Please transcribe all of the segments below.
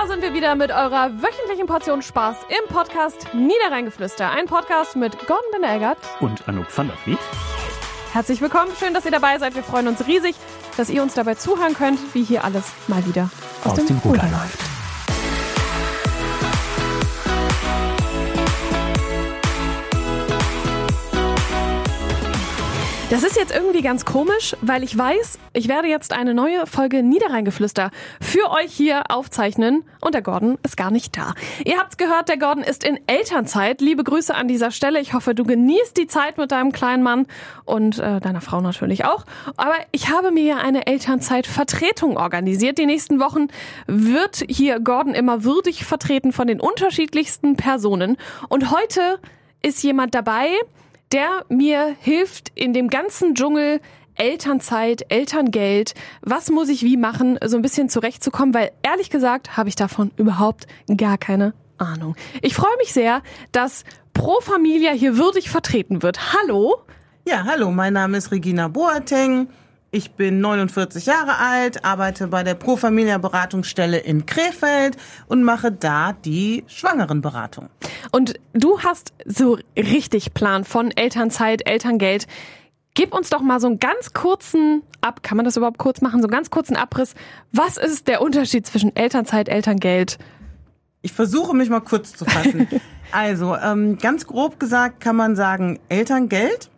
Da sind wir wieder mit eurer wöchentlichen Portion Spaß im Podcast Niederrheingeflüster. Ein Podcast mit Gordon Benelgert und Anouk van der Vliet. Herzlich willkommen, schön, dass ihr dabei seid. Wir freuen uns riesig, dass ihr uns dabei zuhören könnt, wie hier alles mal wieder aus, aus dem, dem Ruder läuft. Das ist jetzt irgendwie ganz komisch, weil ich weiß, ich werde jetzt eine neue Folge Niederrheingeflüster für euch hier aufzeichnen und der Gordon ist gar nicht da. Ihr habt's gehört, der Gordon ist in Elternzeit. Liebe Grüße an dieser Stelle. Ich hoffe, du genießt die Zeit mit deinem kleinen Mann und äh, deiner Frau natürlich auch. Aber ich habe mir ja eine Elternzeitvertretung organisiert. Die nächsten Wochen wird hier Gordon immer würdig vertreten von den unterschiedlichsten Personen und heute ist jemand dabei, der mir hilft in dem ganzen Dschungel Elternzeit, Elterngeld, was muss ich wie machen, so ein bisschen zurechtzukommen, weil ehrlich gesagt habe ich davon überhaupt gar keine Ahnung. Ich freue mich sehr, dass Pro Familia hier würdig vertreten wird. Hallo? Ja, hallo, mein Name ist Regina Boateng. Ich bin 49 Jahre alt, arbeite bei der Pro Familia Beratungsstelle in Krefeld und mache da die Schwangerenberatung. Und du hast so richtig Plan von Elternzeit, Elterngeld. Gib uns doch mal so einen ganz kurzen Ab, kann man das überhaupt kurz machen? So einen ganz kurzen Abriss. Was ist der Unterschied zwischen Elternzeit, Elterngeld? Ich versuche mich mal kurz zu fassen. also, ähm, ganz grob gesagt kann man sagen, Elterngeld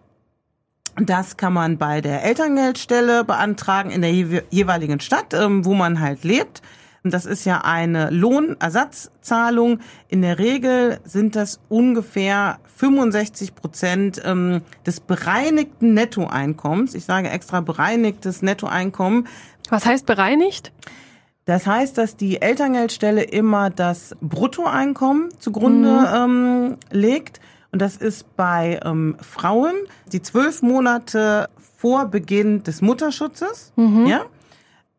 das kann man bei der Elterngeldstelle beantragen in der jeweiligen Stadt, ähm, wo man halt lebt. Das ist ja eine Lohnersatzzahlung. In der Regel sind das ungefähr 65 Prozent ähm, des bereinigten Nettoeinkommens. Ich sage extra bereinigtes Nettoeinkommen. Was heißt bereinigt? Das heißt, dass die Elterngeldstelle immer das Bruttoeinkommen zugrunde mhm. ähm, legt. Und das ist bei ähm, Frauen, die zwölf Monate vor Beginn des Mutterschutzes, mhm. ja,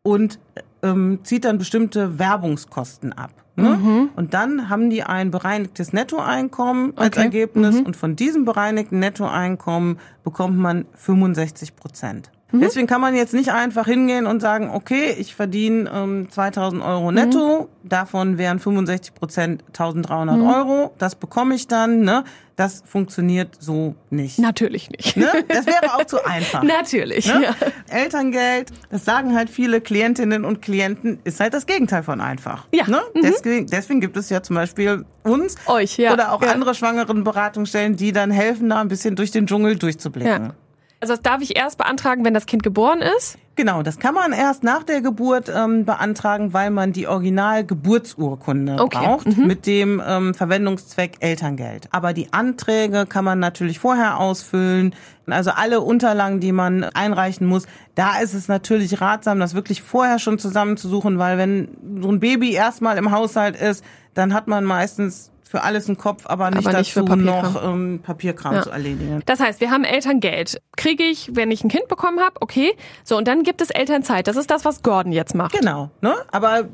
und ähm, zieht dann bestimmte Werbungskosten ab. Ne? Mhm. Und dann haben die ein bereinigtes Nettoeinkommen als okay. Ergebnis mhm. und von diesem bereinigten Nettoeinkommen bekommt man 65 Prozent. Mhm. Deswegen kann man jetzt nicht einfach hingehen und sagen, okay, ich verdiene ähm, 2000 Euro netto, mhm. davon wären 65 Prozent 1300 mhm. Euro, das bekomme ich dann, ne? Das funktioniert so nicht. Natürlich nicht. Ne? Das wäre auch zu einfach. Natürlich. Ne? Ja. Elterngeld, das sagen halt viele Klientinnen und Klienten, ist halt das Gegenteil von einfach. Ja. Ne? Mhm. Deswegen, deswegen gibt es ja zum Beispiel uns Euch, ja. oder auch ja. andere schwangeren Beratungsstellen, die dann helfen, da ein bisschen durch den Dschungel durchzublicken. Ja. Also das darf ich erst beantragen, wenn das Kind geboren ist? Genau, das kann man erst nach der Geburt ähm, beantragen, weil man die Original-Geburtsurkunde okay. braucht mhm. mit dem ähm, Verwendungszweck Elterngeld. Aber die Anträge kann man natürlich vorher ausfüllen. Also alle Unterlagen, die man einreichen muss, da ist es natürlich ratsam, das wirklich vorher schon zusammenzusuchen, weil wenn so ein Baby erstmal im Haushalt ist, dann hat man meistens für alles im Kopf, aber nicht aber nicht dazu noch ähm, Papierkram ja. zu erledigen. Das heißt, wir haben Elterngeld. Kriege ich, wenn ich ein Kind bekommen habe, okay. So, und dann gibt es Elternzeit. Das ist das, was Gordon jetzt macht. Genau. Ne? Aber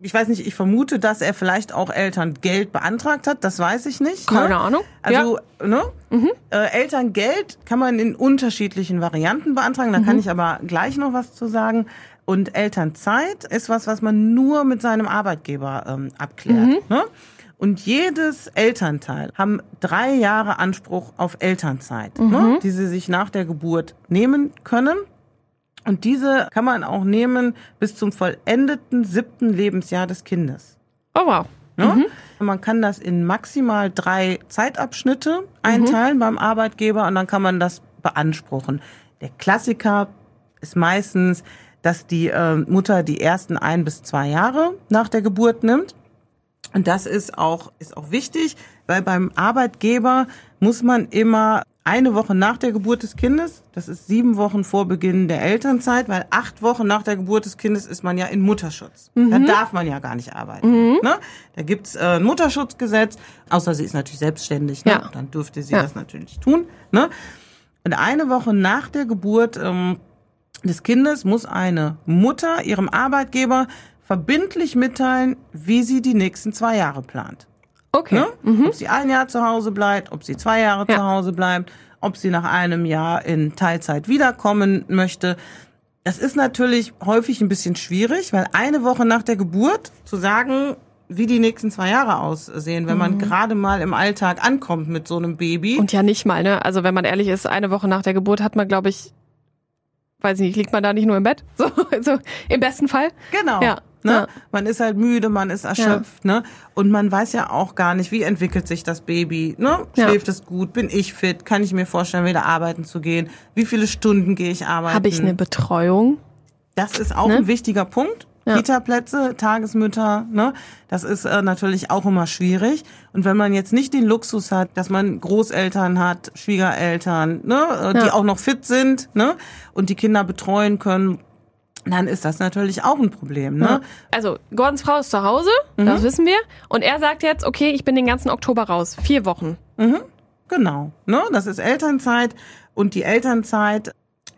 ich weiß nicht, ich vermute, dass er vielleicht auch Elterngeld beantragt hat. Das weiß ich nicht. Ne? Keine ne? Ahnung. Also, ja. ne? Mhm. Äh, Elterngeld kann man in unterschiedlichen Varianten beantragen. Da mhm. kann ich aber gleich noch was zu sagen. Und Elternzeit ist was, was man nur mit seinem Arbeitgeber ähm, abklärt. Mhm. Ne? Und jedes Elternteil haben drei Jahre Anspruch auf Elternzeit, ne, mhm. ne, die sie sich nach der Geburt nehmen können. Und diese kann man auch nehmen bis zum vollendeten siebten Lebensjahr des Kindes. Oh wow. Ne? Mhm. Man kann das in maximal drei Zeitabschnitte einteilen mhm. beim Arbeitgeber und dann kann man das beanspruchen. Der Klassiker ist meistens, dass die äh, Mutter die ersten ein bis zwei Jahre nach der Geburt nimmt. Und das ist auch, ist auch wichtig, weil beim Arbeitgeber muss man immer eine Woche nach der Geburt des Kindes, das ist sieben Wochen vor Beginn der Elternzeit, weil acht Wochen nach der Geburt des Kindes ist man ja in Mutterschutz. Mhm. Da darf man ja gar nicht arbeiten. Mhm. Ne? Da gibt's äh, ein Mutterschutzgesetz, außer sie ist natürlich selbstständig, ne? ja. dann dürfte sie ja. das natürlich tun. Ne? Und eine Woche nach der Geburt ähm, des Kindes muss eine Mutter ihrem Arbeitgeber verbindlich mitteilen, wie sie die nächsten zwei Jahre plant. Okay. Ne? Mhm. Ob sie ein Jahr zu Hause bleibt, ob sie zwei Jahre ja. zu Hause bleibt, ob sie nach einem Jahr in Teilzeit wiederkommen möchte. Das ist natürlich häufig ein bisschen schwierig, weil eine Woche nach der Geburt zu sagen, wie die nächsten zwei Jahre aussehen, wenn man gerade mal im Alltag ankommt mit so einem Baby. Und ja nicht mal, ne? Also wenn man ehrlich ist, eine Woche nach der Geburt hat man, glaube ich, weiß ich nicht, liegt man da nicht nur im Bett? So, also im besten Fall. Genau. Ja. Ne? Ja. Man ist halt müde, man ist erschöpft, ne? Und man weiß ja auch gar nicht, wie entwickelt sich das Baby, ne? Ja. Schläft es gut? Bin ich fit? Kann ich mir vorstellen, wieder arbeiten zu gehen? Wie viele Stunden gehe ich arbeiten? Habe ich eine Betreuung? Das ist auch Ne? ein wichtiger Punkt. Ja. Kita-Plätze, Tagesmütter, ne? Das ist äh, natürlich auch immer schwierig. Und wenn man jetzt nicht den Luxus hat, dass man Großeltern hat, Schwiegereltern, ne? äh, Die Ja. auch noch fit sind, ne? Und die Kinder betreuen können, dann ist das natürlich auch ein Problem, ne? Also, Gordons Frau ist zu Hause, das wissen wir. Und er sagt jetzt, okay, ich bin den ganzen Oktober raus. Vier Wochen. Genau, ne? Das ist Elternzeit und die Elternzeit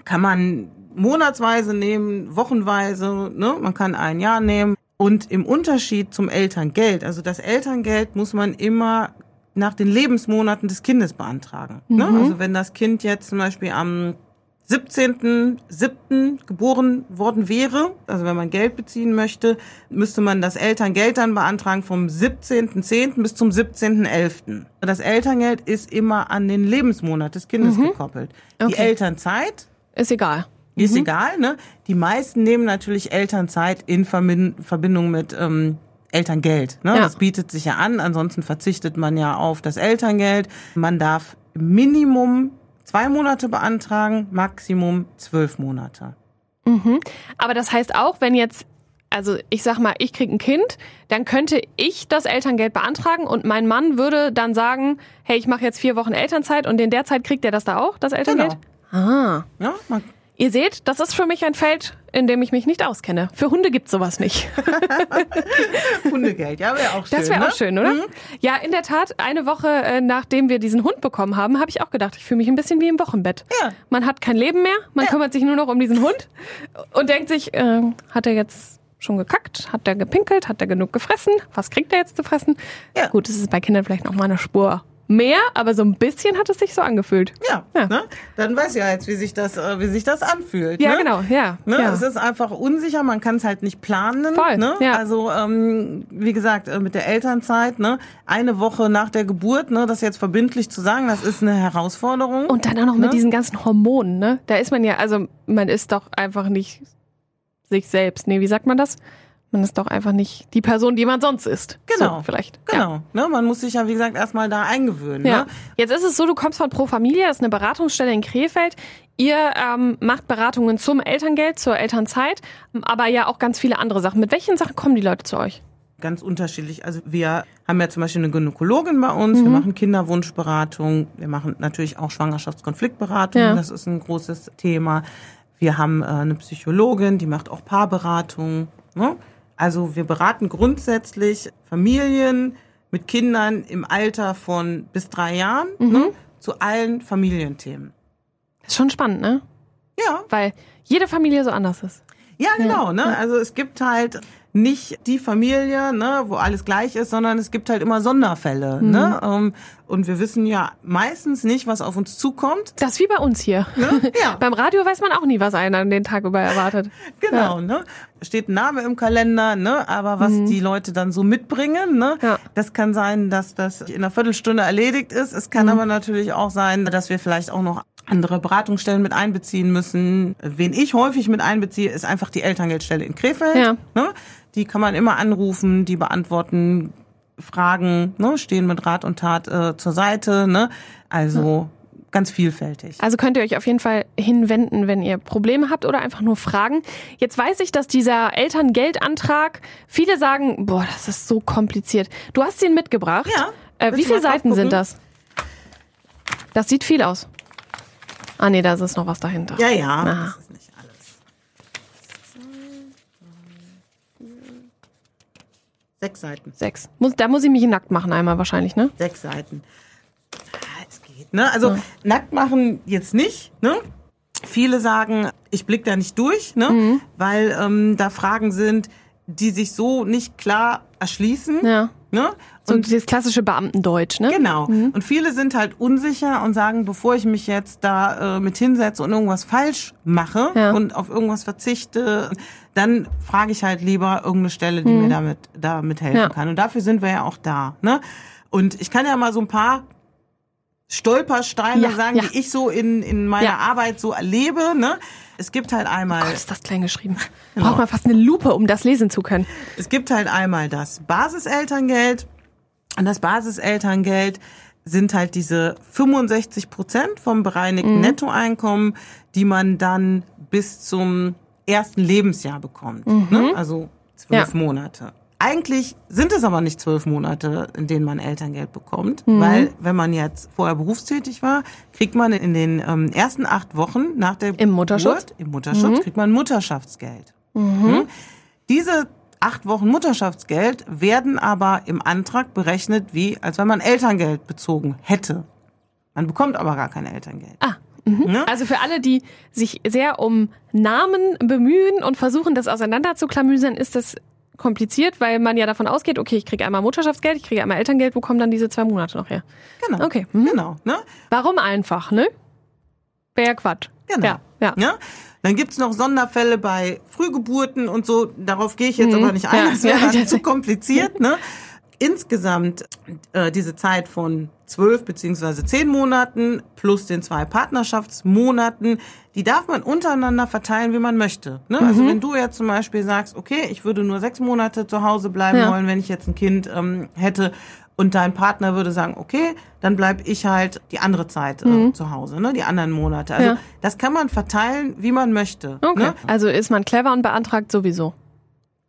kann man monatsweise nehmen, wochenweise, ne? Man kann ein Jahr nehmen und im Unterschied zum Elterngeld, also das Elterngeld muss man immer nach den Lebensmonaten des Kindes beantragen. Ne? Also wenn das Kind jetzt zum Beispiel am 17.07. geboren worden wäre, also wenn man Geld beziehen möchte, müsste man das Elterngeld dann beantragen vom 17.10. bis zum 17.11. Das Elterngeld ist immer an den Lebensmonat des Kindes gekoppelt. Die Okay. Elternzeit Ist egal. ist egal, ne? Die meisten nehmen natürlich Elternzeit in Verbindung mit ähm, Elterngeld. Ne? Ja. Das bietet sich ja an, ansonsten verzichtet man ja auf das Elterngeld. Man darf Minimum zwei Monate beantragen, Maximum zwölf Monate. Aber das heißt auch, wenn jetzt, also ich sag mal, ich krieg ein Kind, dann könnte ich das Elterngeld beantragen und mein Mann würde dann sagen, hey, ich mache jetzt vier Wochen Elternzeit und in der Zeit kriegt er das da auch, das Elterngeld? Ah. Ja, man, Ihr seht, das ist für mich ein Feld, in dem ich mich nicht auskenne. Für Hunde gibt's sowas nicht. Hundegeld, ja, wäre auch schön. Das wäre ne? auch schön, oder? Ja, in der Tat, eine Woche äh, nachdem wir diesen Hund bekommen haben, habe ich auch gedacht, ich fühle mich ein bisschen wie im Wochenbett. Ja. Man hat kein Leben mehr, man kümmert sich nur noch um diesen Hund und denkt sich, äh, hat er jetzt schon gekackt? Hat er gepinkelt? Hat er genug gefressen? Was kriegt er jetzt zu fressen? Ja. Gut, es ist bei Kindern vielleicht noch mal eine Spur mehr, aber so ein bisschen hat es sich so angefühlt. Ja, Ja. Ne? dann weiß ja jetzt, wie sich das, äh, wie sich das anfühlt. Ja, ne? genau, ja. Ne? ja. Es ist einfach unsicher, man kann es halt nicht planen. Voll, ne? ja. Also ähm, wie gesagt, äh, mit der Elternzeit, ne? eine Woche nach der Geburt, ne? das jetzt verbindlich zu sagen, das ist eine Herausforderung. Und dann auch noch Ne? mit diesen ganzen Hormonen, ne? Da ist man ja, also man ist doch einfach nicht sich selbst. Nee, wie sagt man das? Man ist doch einfach nicht die Person, die man sonst ist. Genau. So, vielleicht. Genau, ne? man muss sich ja wie gesagt erstmal da eingewöhnen. Ja. ja. Ne? Jetzt ist es so, du kommst von Pro Familia, das ist eine Beratungsstelle in Krefeld. Ihr ähm, macht Beratungen zum Elterngeld, zur Elternzeit, aber ja auch ganz viele andere Sachen. Mit welchen Sachen kommen die Leute zu euch? Ganz unterschiedlich. Also wir haben ja zum Beispiel eine Gynäkologin bei uns, wir machen Kinderwunschberatung, wir machen natürlich auch Schwangerschaftskonfliktberatung, Ja. das ist ein großes Thema. Wir haben äh, eine Psychologin, die macht auch Paarberatung. Ne? Also wir beraten grundsätzlich Familien mit Kindern im Alter von bis drei Jahren ne? zu allen Familienthemen. Das ist schon spannend, ne? Ja, Weil jede Familie so anders ist. Ja, genau. Ne? Also es gibt halt nicht die Familie, ne, wo alles gleich ist, sondern es gibt halt immer Sonderfälle. Ne? Ähm, Und wir wissen ja meistens nicht, was auf uns zukommt. Das ist wie bei uns hier. Ne? Ja. Beim Radio weiß man auch nie, was einen an den Tag über erwartet. Genau, ne? Steht ein Name im Kalender, ne? Aber was die Leute dann so mitbringen, ne? Ja. Das kann sein, dass das in einer Viertelstunde erledigt ist. Es kann aber natürlich auch sein, dass wir vielleicht auch noch andere Beratungsstellen mit einbeziehen müssen. Wen ich häufig mit einbeziehe, ist einfach die Elterngeldstelle in Krefeld. Ja. Ne? Die kann man immer anrufen, die beantworten Fragen, ne? stehen mit Rat und Tat äh, zur Seite. Ne? Also ganz vielfältig. Also könnt ihr euch auf jeden Fall hinwenden, wenn ihr Probleme habt oder einfach nur Fragen. Jetzt weiß ich, dass dieser Elterngeldantrag, viele sagen, boah, das ist so kompliziert. Du hast ihn mitgebracht. Ja. Äh, wie viele Seiten sind das? Das sieht viel aus. Ah nee, da ist noch was dahinter. Ja, ja. Aha. Das ist nicht alles. Sechs Seiten. Sechs. Muss, da muss ich mich nackt machen einmal wahrscheinlich, ne? Sechs Seiten. Ah, es geht, ne? Also nackt machen jetzt nicht, ne? Viele sagen, ich blick da nicht durch, ne? Mhm. Weil ähm, da Fragen sind, die sich so nicht klar erschließen. Ja. Ne? So und dieses klassische Beamtendeutsch, ne? Genau. Mhm. Und viele sind halt unsicher und sagen, bevor ich mich jetzt da äh, mit hinsetze und irgendwas falsch mache ja. und auf irgendwas verzichte, dann frage ich halt lieber irgendeine Stelle, die mhm. mir damit, damit helfen ja. kann. Und dafür sind wir ja auch da. Ne? Und ich kann ja mal so ein paar Stolpersteine ja, sagen, die ich so in, in meiner Arbeit so erlebe. Ne? Es gibt halt einmal. Gott, ist das klein geschrieben. Genau. Braucht man fast eine Lupe, um das lesen zu können. Es gibt halt einmal das Basiselterngeld. Und das Basiselterngeld sind halt diese 65 Prozent vom bereinigten mhm. Nettoeinkommen, die man dann bis zum ersten Lebensjahr bekommt. Mhm. Ne? Also zwölf ja. Monate. Eigentlich sind es aber nicht zwölf Monate, in denen man Elterngeld bekommt, mhm. weil wenn man jetzt vorher berufstätig war, kriegt man in den ähm, ersten acht Wochen nach der Im Mutterschutz? Geburt, im Mutterschutz, mhm. kriegt man Mutterschaftsgeld. Mhm. Hm? Diese acht Wochen Mutterschaftsgeld werden aber im Antrag berechnet, wie als wenn man Elterngeld bezogen hätte. Man bekommt aber gar kein Elterngeld. Ah. Mhm. Ne? Also für alle, die sich sehr um Namen bemühen und versuchen, das auseinander zu klamüsern, ist das kompliziert, weil man ja davon ausgeht, okay, ich kriege einmal Mutterschaftsgeld, ich kriege einmal Elterngeld, wo kommen dann diese zwei Monate noch her? Genau. Okay. Mhm. Genau. Ne? Warum einfach, ne? Wäre Quatsch. Genau. Ja. ja. ja? Dann gibt's noch Sonderfälle bei Frühgeburten und so. Darauf gehe ich jetzt mhm. aber nicht ein, das wäre ja, zu kompliziert. Ne? Insgesamt äh, diese Zeit von zwölf beziehungsweise zehn Monaten plus den zwei Partnerschaftsmonaten, die darf man untereinander verteilen, wie man möchte. Ne? Also mhm. Also wenn du jetzt zum Beispiel sagst, okay, ich würde nur sechs Monate zu Hause bleiben ja. wollen, wenn ich jetzt ein Kind ähm, hätte und dein Partner würde sagen, okay, dann bleib ich halt die andere Zeit äh, mhm. zu Hause, ne? die anderen Monate. Also ja. das kann man verteilen, wie man möchte. Okay. Ne? Also ist man clever und beantragt sowieso.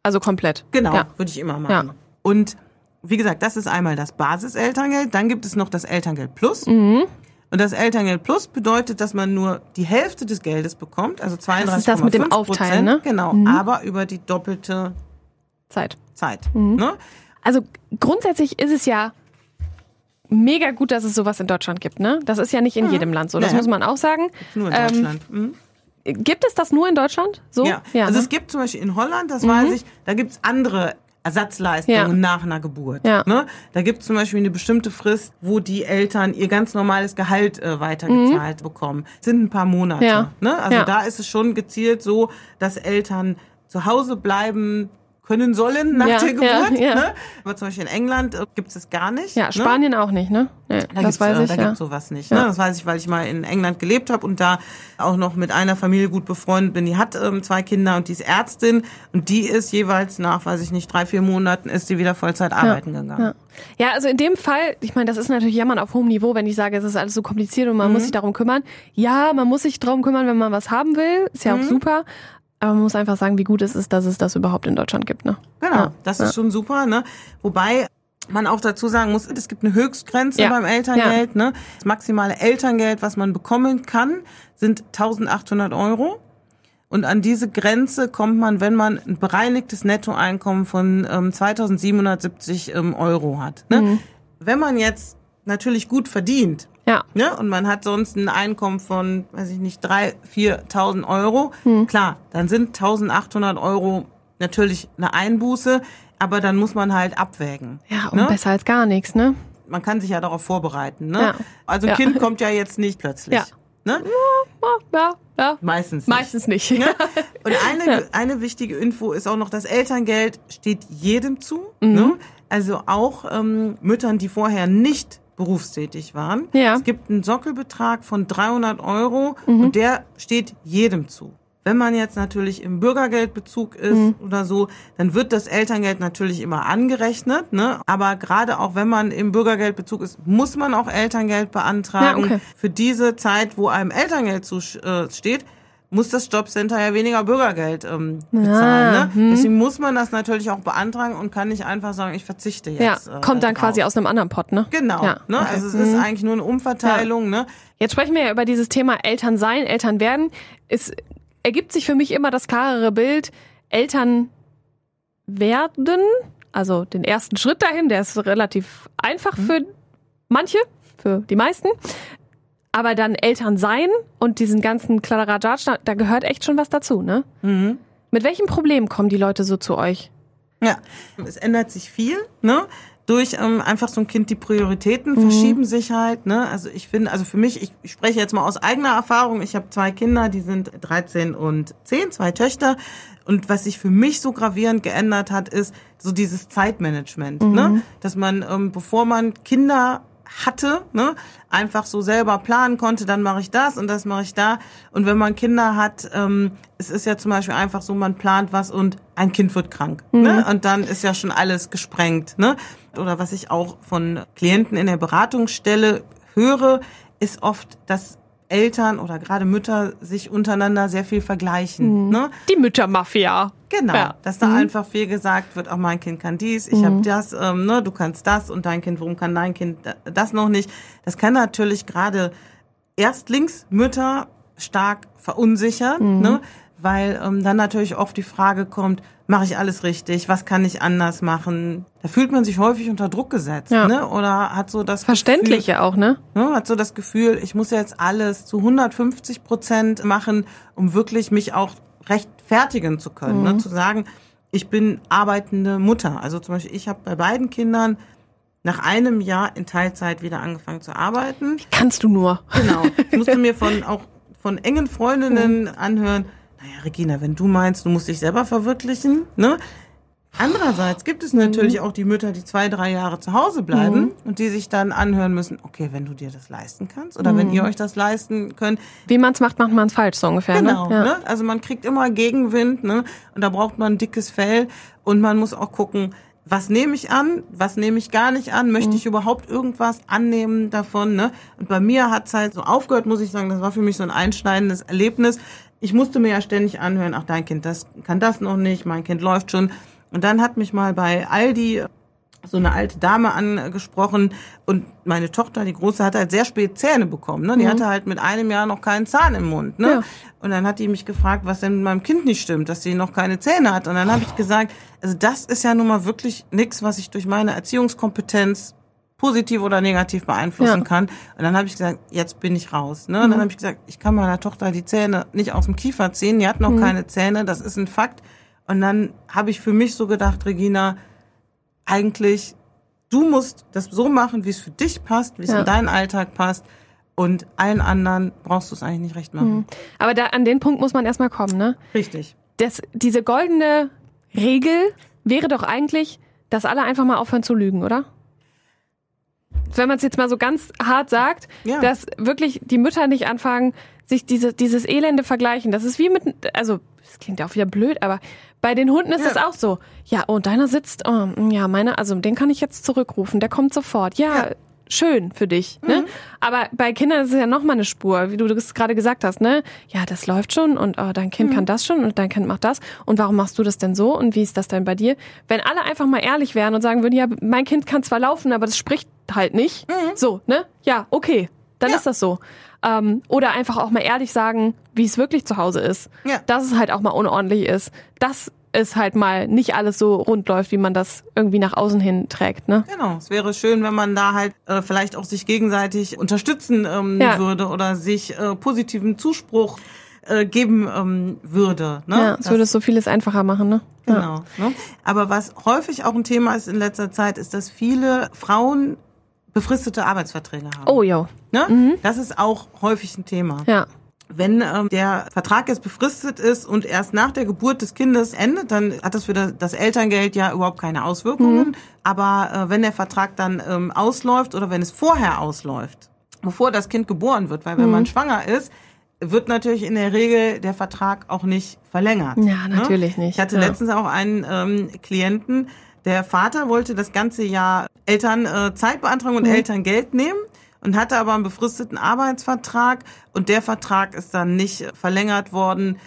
Also komplett. Genau, ja. würde ich immer machen. Und wie gesagt, das ist einmal das Basiselterngeld, dann gibt es noch das Elterngeld Plus. Mhm. Und das Elterngeld Plus bedeutet, dass man nur die Hälfte des Geldes bekommt, also 32 Das ist das mit dem Aufteilen, ne? Genau, mhm. aber über die doppelte Zeit. Zeit. Mhm. Ne? Also grundsätzlich ist es ja mega gut, dass es sowas in Deutschland gibt, ne? Das ist ja nicht in ja. jedem Land so, das ja. muss man auch sagen. Nur in ähm, Deutschland. Mhm. Gibt es das nur in Deutschland? So? Ja. ja also ne? es gibt zum Beispiel in Holland, das mhm. weiß ich, da gibt es andere Ersatzleistungen ja. nach einer Geburt. Ja. Ne? Da gibt es zum Beispiel eine bestimmte Frist, wo die Eltern ihr ganz normales Gehalt äh, weitergezahlt mhm. bekommen. Das sind ein paar Monate. Ja. Ne? Also da ist es schon gezielt so, dass Eltern zu Hause bleiben, können sollen nach ja, der Geburt. Ja, ja. Ne? Aber zum Beispiel in England äh, gibt es das gar nicht. Ja, ne? Spanien ne? auch nicht, ne? Nee, da das weiß äh, ich, da ja. gibt sowas nicht. Ne? Das weiß ich, weil ich mal in England gelebt habe und da auch noch mit einer Familie gut befreundet bin. Die hat ähm, zwei Kinder und die ist Ärztin und die ist jeweils nach, weiß ich nicht, drei, vier Monaten ist sie wieder Vollzeit arbeiten gegangen. Ja. also in dem Fall, ich meine, das ist natürlich jammern auf hohem Niveau, wenn ich sage, es ist alles so kompliziert und man mhm. muss sich darum kümmern. Ja, man muss sich darum kümmern, wenn man was haben will. Ist ja mhm. auch super. Aber man muss einfach sagen, wie gut es ist, dass es das überhaupt in Deutschland gibt. Ne? Genau, ja. das ist ja. schon super. Ne? Wobei man auch dazu sagen muss, es gibt eine Höchstgrenze ja. beim Elterngeld. Ne? Das maximale Elterngeld, was man bekommen kann, sind 1800 Euro. Und an diese Grenze kommt man, wenn man ein bereinigtes Nettoeinkommen von ähm, 2770 ähm, Euro hat. Ne? Mhm. Wenn man jetzt natürlich gut verdient, ja. Ne? Und man hat sonst ein Einkommen von, weiß ich nicht, drei, viertausend Euro. Hm. Klar, dann sind 1800 Euro natürlich eine Einbuße, aber dann muss man halt abwägen. Ja, und ne? besser als gar nichts, ne? Man kann sich ja darauf vorbereiten, ne? Ja. Also ja. Kind kommt ja jetzt nicht plötzlich. Ja. Ne? Ja, ja. Meistens nicht. Meistens nicht. Ne? Und eine, eine wichtige Info ist auch noch, das Elterngeld steht jedem zu. Mhm. Ne? Also auch ähm, Müttern, die vorher nicht berufstätig waren. Ja. Es gibt einen Sockelbetrag von 300 Euro mhm. und der steht jedem zu. Wenn man jetzt natürlich im Bürgergeldbezug ist mhm. oder so, dann wird das Elterngeld natürlich immer angerechnet. Ne? Aber gerade auch wenn man im Bürgergeldbezug ist, muss man auch Elterngeld beantragen. Ja, okay. Für diese Zeit, wo einem Elterngeld zusteht, muss das Jobcenter ja weniger Bürgergeld ähm, bezahlen. Ja, ne? Hm. Deswegen muss man das natürlich auch beantragen und kann nicht einfach sagen, ich verzichte jetzt. Ja, kommt dann drauf. quasi aus einem anderen Pot, ne? Genau. Ja, ne? Okay. Also es ist hm. eigentlich nur eine Umverteilung. Ja. Ne? Jetzt sprechen wir ja über dieses Thema Eltern sein, Eltern werden. Es ergibt sich für mich immer das klarere Bild, Eltern werden, also den ersten Schritt dahin, der ist relativ einfach hm. für manche, für die meisten. Aber dann Eltern sein und diesen ganzen Kladderadatsch, da gehört echt schon was dazu, ne? Mhm. Mit welchen Problemen kommen die Leute so zu euch? Ja, es ändert sich viel, ne? durch ähm, einfach so ein Kind die Prioritäten mhm. verschieben sich halt. Ne? Also ich finde, also für mich, ich, ich spreche jetzt mal aus eigener Erfahrung. Ich habe zwei Kinder, die sind 13 und 10, zwei Töchter. Und was sich für mich so gravierend geändert hat, ist so dieses Zeitmanagement. Ne? Mhm. Ne? Dass man, ähm, bevor man Kinder hatte, ne, einfach so selber planen konnte, dann mache ich das und das mache ich da. Und wenn man Kinder hat, ähm, es ist ja zum Beispiel einfach so, man plant was und ein Kind wird krank. Ne? Mhm. Ne? Und dann ist ja schon alles gesprengt. Ne? Oder was ich auch von Klienten in der Beratungsstelle höre, ist oft, dass Eltern oder gerade Mütter sich untereinander sehr viel vergleichen. Mhm. Ne? Die Müttermafia. Genau, ja. dass da mhm. einfach viel gesagt wird, auch mein Kind kann dies, ich mhm. habe das, ähm, ne, du kannst das und dein Kind, warum kann dein Kind das noch nicht? Das kann natürlich gerade Erstlingsmütter stark verunsichern, mhm. ne? Weil ähm, dann natürlich oft die Frage kommt, mache ich alles richtig, was kann ich anders machen? Da fühlt man sich häufig unter Druck gesetzt, ja. ne? Oder hat so das Verständliche Gefühl, auch, ne? ne? Hat so das Gefühl, ich muss jetzt alles zu 150 Prozent machen, um wirklich mich auch rechtfertigen zu können, ne? mhm. ne? Zu sagen, ich bin arbeitende Mutter. Also zum Beispiel, ich habe bei beiden Kindern nach einem Jahr in Teilzeit wieder angefangen zu arbeiten. Kannst du nur. Genau. Ich musste mir von auch von engen Freundinnen mhm. anhören, naja, Regina, wenn du meinst, du musst dich selber verwirklichen, ne? Andererseits gibt es natürlich mhm. auch die Mütter, die zwei, drei Jahre zu Hause bleiben mhm. und die sich dann anhören müssen, okay, wenn du dir das leisten kannst oder mhm. wenn ihr euch das leisten könnt. Wie man es macht, macht man es falsch, so ungefähr. Ne? Genau, ne? Ja. ne? also man kriegt immer Gegenwind ne? und da braucht man dickes Fell und man muss auch gucken, was nehme ich an, was nehme ich gar nicht an, möchte mhm. ich überhaupt irgendwas annehmen davon. Ne? Und bei mir hat es halt so aufgehört, muss ich sagen, das war für mich so ein einschneidendes Erlebnis ich musste mir ja ständig anhören, ach, dein Kind das kann das noch nicht, mein Kind läuft schon. Und dann hat mich mal bei Aldi so eine alte Dame angesprochen und meine Tochter, die Große, hat halt sehr spät Zähne bekommen. Ne? Die mhm. hatte halt mit einem Jahr noch keinen Zahn im Mund. Ne? Ja. Und dann hat die mich gefragt, was denn mit meinem Kind nicht stimmt, dass sie noch keine Zähne hat. Und dann habe ich gesagt, also das ist ja nun mal wirklich nichts, was ich durch meine Erziehungskompetenz positiv oder negativ beeinflussen ja. kann. Und dann habe ich gesagt, jetzt bin ich raus. Ne? Und dann mhm. habe ich gesagt, ich kann meiner Tochter die Zähne nicht aus dem Kiefer ziehen. Die hat noch mhm. keine Zähne, das ist ein Fakt. Und dann habe ich für mich so gedacht, Regina, eigentlich, du musst das so machen, wie es für dich passt, wie es ja. in deinen Alltag passt. Und allen anderen brauchst du es eigentlich nicht recht machen. Mhm. Aber da an den Punkt muss man erstmal kommen, ne? Richtig. Das, diese goldene Regel wäre doch eigentlich, dass alle einfach mal aufhören zu lügen, oder? Wenn man es jetzt mal so ganz hart sagt, ja. dass wirklich die Mütter nicht anfangen, sich diese, dieses Elende vergleichen. Das ist wie mit, also, das klingt ja auch wieder blöd, aber bei den Hunden ist es ja. auch so. Ja, oh, deiner sitzt, oh, ja, meiner, also den kann ich jetzt zurückrufen, der kommt sofort. Ja, ja schön für dich. Ne? Mhm. Aber bei Kindern ist es ja nochmal eine Spur, wie du das gerade gesagt hast, ne? Ja, das läuft schon und oh, dein Kind mhm. kann das schon und dein Kind macht das. Und warum machst du das denn so und wie ist das denn bei dir? Wenn alle einfach mal ehrlich wären und sagen würden, ja, mein Kind kann zwar laufen, aber das spricht halt nicht. Mhm. So, ne? Ja, okay, dann ja. ist das so. Ähm, oder einfach auch mal ehrlich sagen, wie es wirklich zu Hause ist. Ja. Dass es halt auch mal unordentlich ist. Das es halt mal nicht alles so rund läuft, wie man das irgendwie nach außen hin trägt. Ne? Genau, es wäre schön, wenn man da halt äh, vielleicht auch sich gegenseitig unterstützen ähm, ja. würde oder sich äh, positiven Zuspruch äh, geben ähm, würde. Ne? Ja, es würde so vieles einfacher machen. Ne? Genau. Ja. Ne? Aber was häufig auch ein Thema ist in letzter Zeit, ist, dass viele Frauen befristete Arbeitsverträge haben. Oh ja. Ne? Mhm. Das ist auch häufig ein Thema. Ja. Wenn ähm, der Vertrag jetzt befristet ist und erst nach der Geburt des Kindes endet, dann hat das für das Elterngeld ja überhaupt keine Auswirkungen. Mhm. Aber äh, wenn der Vertrag dann ähm, ausläuft oder wenn es vorher ausläuft, bevor das Kind geboren wird, weil wenn mhm. man schwanger ist, wird natürlich in der Regel der Vertrag auch nicht verlängert. Ja, ne? natürlich ne? nicht. Ich hatte ja. letztens auch einen ähm, Klienten, der Vater wollte das ganze Jahr Elternzeit äh, beantragen und mhm. Elterngeld nehmen und hatte aber einen befristeten Arbeitsvertrag und der Vertrag ist dann nicht verlängert worden,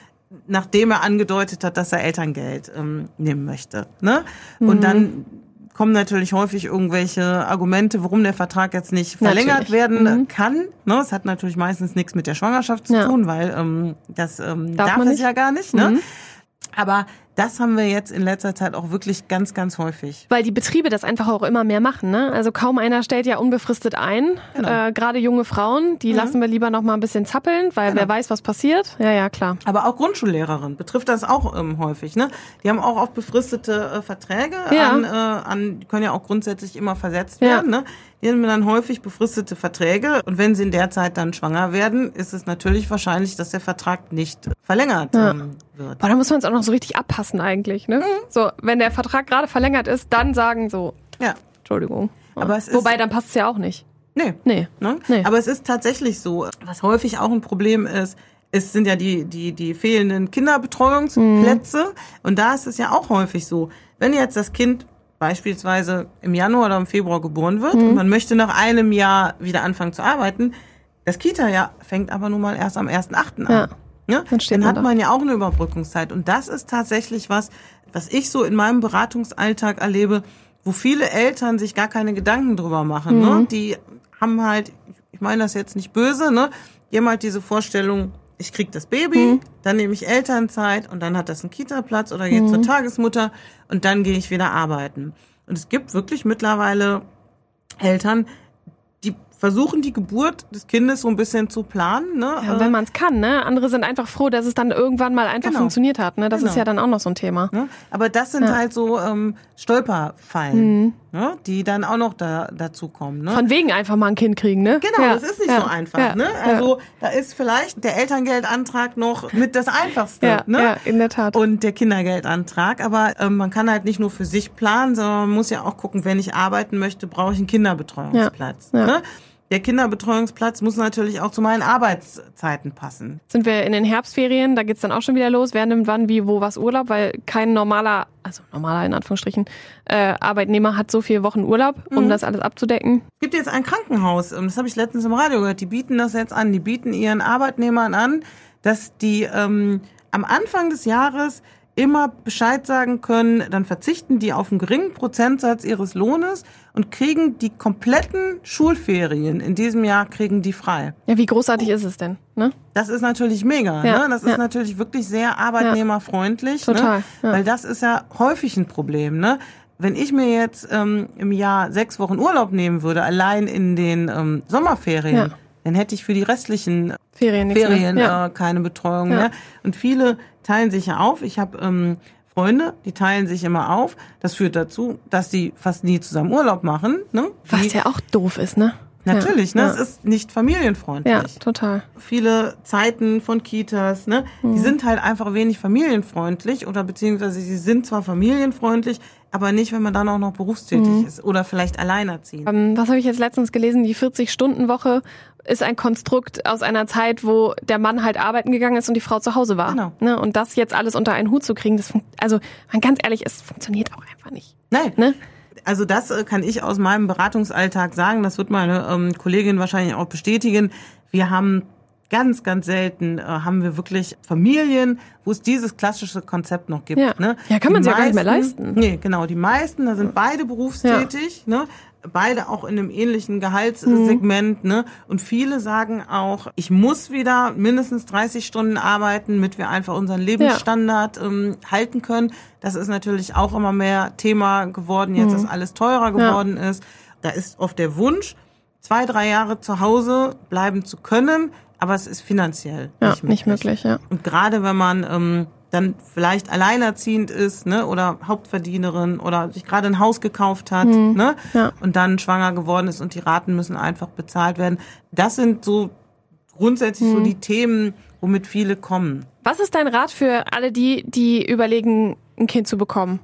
nachdem er angedeutet hat, dass er Elterngeld ähm, nehmen möchte. Ne? Mhm. Und dann kommen natürlich häufig irgendwelche Argumente, warum der Vertrag jetzt nicht verlängert natürlich. werden mhm. kann. Ne? Es hat natürlich meistens nichts mit der Schwangerschaft zu ja. tun, weil ähm, das ähm, darf, darf es ja gar nicht. Ne? Mhm. Aber das haben wir jetzt in letzter Zeit auch wirklich ganz, ganz häufig. Weil die Betriebe das einfach auch immer mehr machen. Ne? Also kaum einer stellt ja unbefristet ein. Genau. Äh, Gerade junge Frauen, die lassen wir lieber noch mal ein bisschen zappeln, weil Genau. wer weiß, was passiert. Ja, ja, klar. Aber auch Grundschullehrerin betrifft das auch ähm, häufig. Ne? Die haben auch oft befristete äh, Verträge, Ja. an, äh, an, die können ja auch grundsätzlich immer versetzt Ja. werden. Ne? Die haben dann häufig befristete Verträge und wenn sie in der Zeit dann schwanger werden, ist es natürlich wahrscheinlich, dass der Vertrag nicht verlängert Ja. ähm, wird. Boah, da muss man es auch noch so richtig abpassen eigentlich. Ne? So, wenn der Vertrag gerade verlängert ist, dann sagen so, Ja, Entschuldigung. Aber es ist- Wobei, dann passt es ja auch nicht. nee. Nee. Ne? Nee. Aber es ist tatsächlich so, was häufig auch ein Problem ist, es sind ja die, die, die fehlenden Kinderbetreuungsplätze. Und da ist es ja auch häufig so, wenn jetzt das Kind beispielsweise im Januar oder im Februar geboren wird und man möchte nach einem Jahr wieder anfangen zu arbeiten, das Kita-Jahr fängt aber nun mal erst am 1.8. an. Ja. Ja, Dann steht dann man hat man ja auch eine Überbrückungszeit. Und das ist tatsächlich was, was ich so in meinem Beratungsalltag erlebe, wo viele Eltern sich gar keine Gedanken drüber machen. Mhm. Ne? Die haben halt, ich meine das jetzt nicht böse, ne? Die haben halt diese Vorstellung, ich krieg das Baby, Mhm. dann nehme ich Elternzeit und dann hat das einen Kita-Platz oder geht Mhm. zur Tagesmutter und dann gehe ich wieder arbeiten. Und es gibt wirklich mittlerweile Eltern, versuchen die Geburt des Kindes so ein bisschen zu planen. Ne? Ja, Äh, wenn man es kann, ne? Andere sind einfach froh, dass es dann irgendwann mal einfach Genau. funktioniert hat, ne? Das Genau. ist ja dann auch noch so ein Thema. Ne? Aber das sind halt so ähm, Stolperfallen, ne? die dann auch noch da, dazu kommen. Ne? Mhm. Von wegen einfach mal ein Kind kriegen, ne? Genau, ja. das ist nicht ja. so einfach. Ja. Ne? Also da ist vielleicht der Elterngeldantrag noch mit das Einfachste. ja, ne? ja, in der Tat. Und der Kindergeldantrag. Aber ähm, man kann halt nicht nur für sich planen, sondern man muss ja auch gucken, wenn ich arbeiten möchte, brauche ich einen Kinderbetreuungsplatz. Ja, ja. Ne? Der Kinderbetreuungsplatz muss natürlich auch zu meinen Arbeitszeiten passen. Sind wir in den Herbstferien, da geht's dann auch schon wieder los. Wer nimmt wann, wie, wo, was Urlaub, weil kein normaler, also normaler in Anführungsstrichen, äh, Arbeitnehmer hat so viele Wochen Urlaub, um Mhm. das alles abzudecken. Es gibt jetzt ein Krankenhaus, ähm, das habe ich letztens im Radio gehört, die bieten das jetzt an. Die bieten ihren Arbeitnehmern an, dass die ähm, am Anfang des Jahres immer Bescheid sagen können, dann verzichten die auf einen geringen Prozentsatz ihres Lohnes und kriegen die kompletten Schulferien in diesem Jahr kriegen die frei. Ja, wie großartig ist es denn? Ne? Das ist natürlich mega. Ja, ne? Das ja. ist natürlich wirklich sehr arbeitnehmerfreundlich. Total, Ne? ja. Weil das ist ja häufig ein Problem. Ne? Wenn ich mir jetzt ähm, im Jahr sechs Wochen Urlaub nehmen würde, allein in den ähm, Sommerferien, dann hätte ich für die restlichen Ferien, Ferien äh, keine Betreuung mehr. Und viele teilen sich ja auf. Ich habe ähm, Freunde, die teilen sich immer auf. Das führt dazu, dass sie fast nie zusammen Urlaub machen. Ne? Was Die- ja auch doof ist, ne? Natürlich, ja. ne? Es ist nicht familienfreundlich Ja, total. viele Zeiten von Kitas, ne? Mhm. Die sind halt einfach wenig familienfreundlich oder beziehungsweise sie sind zwar familienfreundlich, aber nicht, wenn man dann auch noch berufstätig Mhm. ist oder vielleicht alleinerziehend. Ähm, was habe ich jetzt letztens gelesen? Die 40-Stunden-Woche ist ein Konstrukt aus einer Zeit, wo der Mann halt arbeiten gegangen ist und die Frau zu Hause war. Genau. Ne? Und das jetzt alles unter einen Hut zu kriegen, das also ganz ehrlich, es funktioniert auch einfach nicht. Nein, Ne? Also das äh, kann ich aus meinem Beratungsalltag sagen. Das wird meine ähm, Kollegin wahrscheinlich auch bestätigen. Wir haben ganz, ganz selten äh, haben wir wirklich Familien, wo es dieses klassische Konzept noch gibt. Ja. Ne? Ja, kann man sich ja gar nicht mehr leisten. Nee, genau. Die meisten, da sind beide berufstätig, ne? Beide auch in einem ähnlichen Gehaltssegment, ne? Und viele sagen auch, ich muss wieder mindestens 30 Stunden arbeiten, damit wir einfach unseren Lebensstandard ähm, halten können. Das ist natürlich auch immer mehr Thema geworden, jetzt, dass alles teurer geworden ist. Da ist oft der Wunsch, zwei, drei Jahre zu Hause bleiben zu können, aber es ist finanziell Ja, nicht möglich. nicht möglich, ja. Und gerade wenn man ähm, dann vielleicht alleinerziehend ist, ne, oder Hauptverdienerin oder sich gerade ein Haus gekauft hat, ne, Ja. und dann schwanger geworden ist und die Raten müssen einfach bezahlt werden. Das sind so grundsätzlich so die Themen, womit viele kommen. Was ist dein Rat für alle die, die überlegen, ein Kind zu bekommen?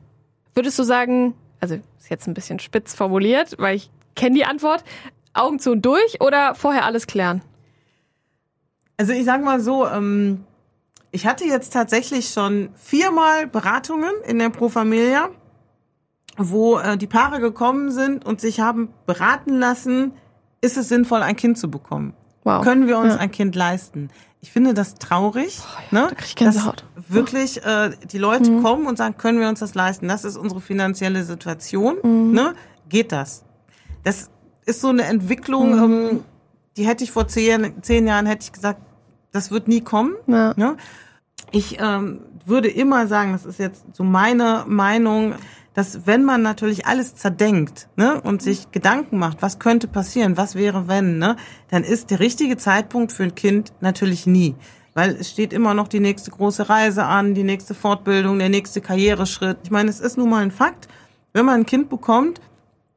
Würdest du sagen, also ist jetzt ein bisschen spitz formuliert, weil ich kenne die Antwort, Augen zu und durch oder vorher alles klären? Also ich sag mal so, ähm, ich hatte jetzt tatsächlich schon viermal Beratungen in der Pro Familia, wo äh, die Paare gekommen sind und sich haben beraten lassen, ist es sinnvoll, ein Kind zu bekommen? Wow. Können wir uns Ja. ein Kind leisten? Ich finde das traurig, ne? da krieg ich Gänsehaut. dass wirklich äh, die Leute kommen und sagen, können wir uns das leisten? Das ist unsere finanzielle Situation, ne? Geht das? Das ist so eine Entwicklung, ähm, die hätte ich vor zehn, zehn Jahren hätte ich gesagt, das wird nie kommen. Ja. Ne? Ich ähm, würde immer sagen, das ist jetzt so meine Meinung, dass wenn man natürlich alles zerdenkt ne, und sich Gedanken macht, was könnte passieren, was wäre wenn, ne, dann ist der richtige Zeitpunkt für ein Kind natürlich nie. Weil es steht immer noch die nächste große Reise an, die nächste Fortbildung, der nächste Karriereschritt. Ich meine, es ist nun mal ein Fakt, wenn man ein Kind bekommt,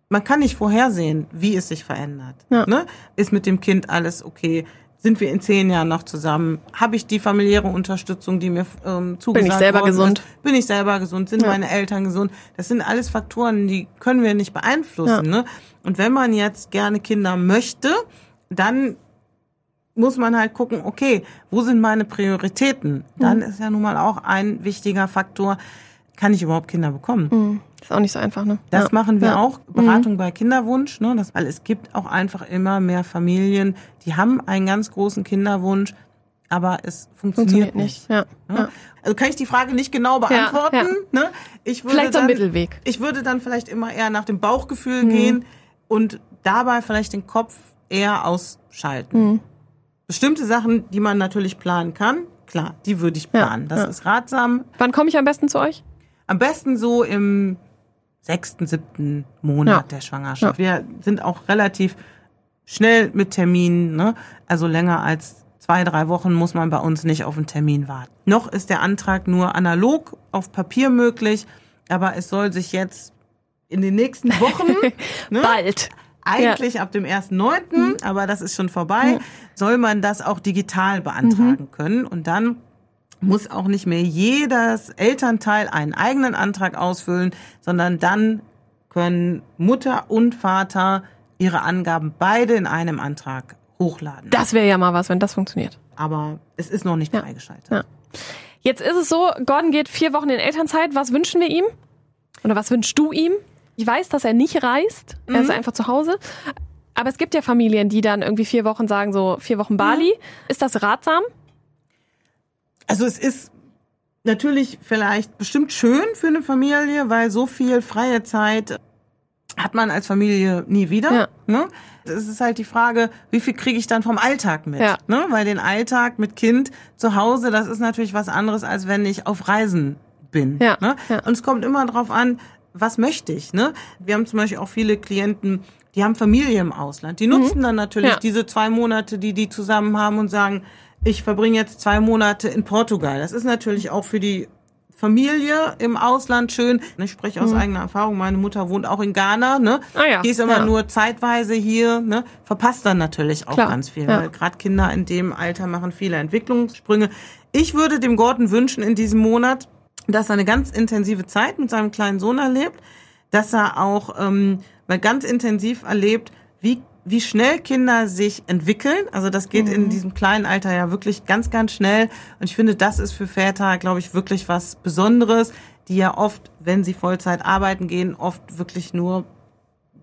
man kann nicht vorhersehen, wie es sich verändert. Ja. Ne? Ist mit dem Kind alles okay? Sind wir in zehn Jahren noch zusammen? Habe ich die familiäre Unterstützung, die mir ähm, zugesagt Bin ich selber gesund? Ist? Bin ich selber gesund? Sind ja. meine Eltern gesund? Das sind alles Faktoren, die können wir nicht beeinflussen. Ja. Ne? Und wenn man jetzt gerne Kinder möchte, dann muss man halt gucken, okay, wo sind meine Prioritäten? Dann mhm. ist ja nun mal auch ein wichtiger Faktor, kann ich überhaupt Kinder bekommen? Mhm. Ist auch nicht so einfach, ne? Das ja. machen wir ja. auch. Beratung mhm. bei Kinderwunsch, ne? Das, weil es gibt auch einfach immer mehr Familien, die haben einen ganz großen Kinderwunsch, aber es funktioniert, funktioniert nicht. Ja. ja. Also kann ich die Frage nicht genau beantworten. Ne? Ich würde vielleicht so ein Mittelweg. Ich würde dann vielleicht immer eher nach dem Bauchgefühl mhm. gehen und dabei vielleicht den Kopf eher ausschalten. Mhm. Bestimmte Sachen, die man natürlich planen kann, klar, die würde ich planen. Das ist ratsam. Wann komme ich am besten zu euch? Am besten so im sechsten, siebten Monat ja. der Schwangerschaft. Ja. Wir sind auch relativ schnell mit Terminen, ne? also länger als zwei, drei Wochen muss man bei uns nicht auf einen Termin warten. Noch ist der Antrag nur analog auf Papier möglich, aber es soll sich jetzt in den nächsten Wochen ne, bald eigentlich ja. ab dem 1.9., mhm. aber das ist schon vorbei, soll man das auch digital beantragen mhm. können und dann muss auch nicht mehr jedes Elternteil einen eigenen Antrag ausfüllen, sondern dann können Mutter und Vater ihre Angaben beide in einem Antrag hochladen. Das wäre ja mal was, wenn das funktioniert. Aber es ist noch nicht ja. freigeschaltet. Ja. Jetzt ist es so, Gordon geht vier Wochen in Elternzeit. Was wünschen wir ihm? Oder was wünschst du ihm? Ich weiß, dass er nicht reist. Er mhm. ist einfach zu Hause. Aber es gibt ja Familien, die dann irgendwie vier Wochen sagen, so vier Wochen Bali. Mhm. Ist das ratsam? Also es ist natürlich vielleicht bestimmt schön für eine Familie, weil so viel freie Zeit hat man als Familie nie wieder. Ja. Ne? Es ist halt die Frage, wie viel kriege ich dann vom Alltag mit? Ja. Ne? Weil den Alltag mit Kind zu Hause, das ist natürlich was anderes, als wenn ich auf Reisen bin. Ja. Ne? Ja. Und es kommt immer darauf an, was möchte ich. Ne? Wir haben zum Beispiel auch viele Klienten, die haben Familie im Ausland. Die nutzen mhm. dann natürlich diese zwei Monate, die die zusammen haben und sagen, ich verbringe jetzt zwei Monate in Portugal. Das ist natürlich auch für die Familie im Ausland schön. Ich spreche aus mhm. eigener Erfahrung. Meine Mutter wohnt auch in Ghana. Ne? Ah ja, die ist immer ja. nur zeitweise hier. Ne? Verpasst dann natürlich auch Klar, ganz viel, ja. weil gerade Kinder in dem Alter machen viele Entwicklungssprünge. Ich würde dem Gordon wünschen in diesem Monat, dass er eine ganz intensive Zeit mit seinem kleinen Sohn erlebt, dass er auch ähm, mal ganz intensiv erlebt, wie wie schnell Kinder sich entwickeln. Also das geht mhm. in diesem kleinen Alter ja wirklich ganz, ganz schnell. Und ich finde, das ist für Väter, glaube ich, wirklich was Besonderes, die ja oft, wenn sie Vollzeit arbeiten gehen, oft wirklich nur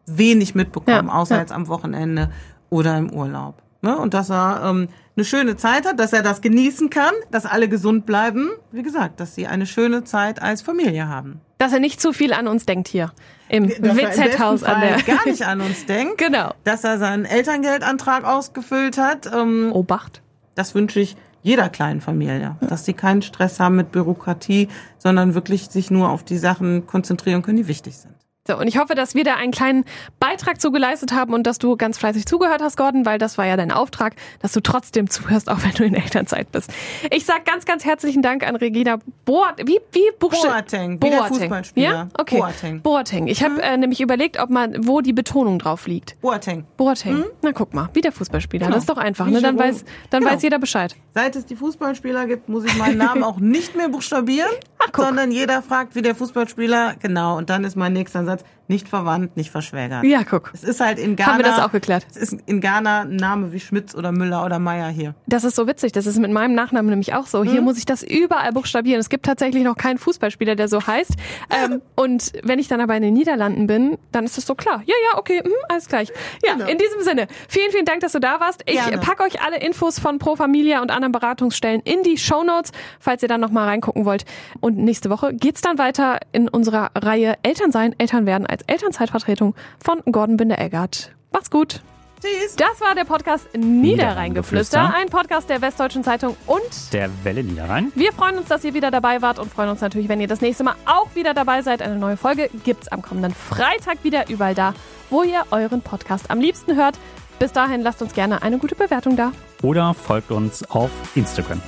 wenig mitbekommen, ja, außer ja. jetzt am Wochenende oder im Urlaub. Ne? Und dass er ähm, eine schöne Zeit hat, dass er das genießen kann, dass alle gesund bleiben. Wie gesagt, dass sie eine schöne Zeit als Familie haben. Dass er nicht zu viel an uns denkt hier im WZ-Haus an der gar nicht an uns denkt. genau. Dass er seinen Elterngeldantrag ausgefüllt hat. Ähm, Obacht. Das wünsche ich jeder kleinen Familie, dass sie keinen Stress haben mit Bürokratie, sondern wirklich sich nur auf die Sachen konzentrieren können, die wichtig sind. So, und ich hoffe, dass wir da einen kleinen Beitrag zu geleistet haben und dass du ganz fleißig zugehört hast, Gordon, weil das war ja dein Auftrag, dass du trotzdem zuhörst, auch wenn du in Elternzeit bist. Ich sag ganz, ganz herzlichen Dank an Regina Boat, wie, wie Boateng, wie Boateng. Fußballspieler. Ja? Okay. Boateng. Boateng. Ich habe mhm. äh, nämlich überlegt, ob man, wo die Betonung drauf liegt. Boateng. Boateng. Mhm. Na guck mal, wie der Fußballspieler. Genau. Das ist doch einfach, ne? Dann weiß, dann genau. weiß jeder Bescheid. Seit es die Fußballspieler gibt, muss ich meinen Namen auch nicht mehr buchstabieren, Ach, sondern jeder fragt, wie der Fußballspieler, genau, und dann ist mein nächster Satz, nicht verwandt, nicht verschwägert. Ja, guck. Es ist halt in Ghana. Haben wir das auch geklärt? Es ist in Ghana ein Name wie Schmitz oder Müller oder Meier hier. Das ist so witzig. Das ist mit meinem Nachnamen nämlich auch so. Hier mhm. muss ich das überall buchstabieren. Es gibt tatsächlich noch keinen Fußballspieler, der so heißt. Ähm, und wenn ich dann aber in den Niederlanden bin, dann ist das so klar. Ja, ja, okay, mh, alles gleich. Ja, genau. in diesem Sinne, vielen, vielen Dank, dass du da warst. Ich Gerne. pack euch alle Infos von Pro Familia und anderen Beratungsstellen in die Show Notes, falls ihr dann noch mal reingucken wollt. Und nächste Woche geht's dann weiter in unserer Reihe Eltern sein, Eltern werden als Elternzeitvertretung von Gordon Binder-Eggert. Macht's gut! Tschüss. Das war der Podcast Niederrheingeflüster, ein Podcast der Westdeutschen Zeitung und Der Welle Niederrhein. wir freuen uns, dass ihr wieder dabei wart und freuen uns natürlich, wenn ihr das nächste Mal auch wieder dabei seid. Eine neue Folge gibt's am kommenden Freitag wieder überall da, wo ihr euren Podcast am liebsten hört. Bis dahin lasst uns gerne eine gute Bewertung da. Oder folgt uns auf Instagram.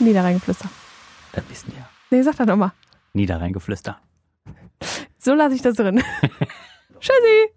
Niederrheingeflüster. Das wissen wir. Nee, sag das nochmal. Niederrheingeflüster. So lasse ich das drin. Tschüssi.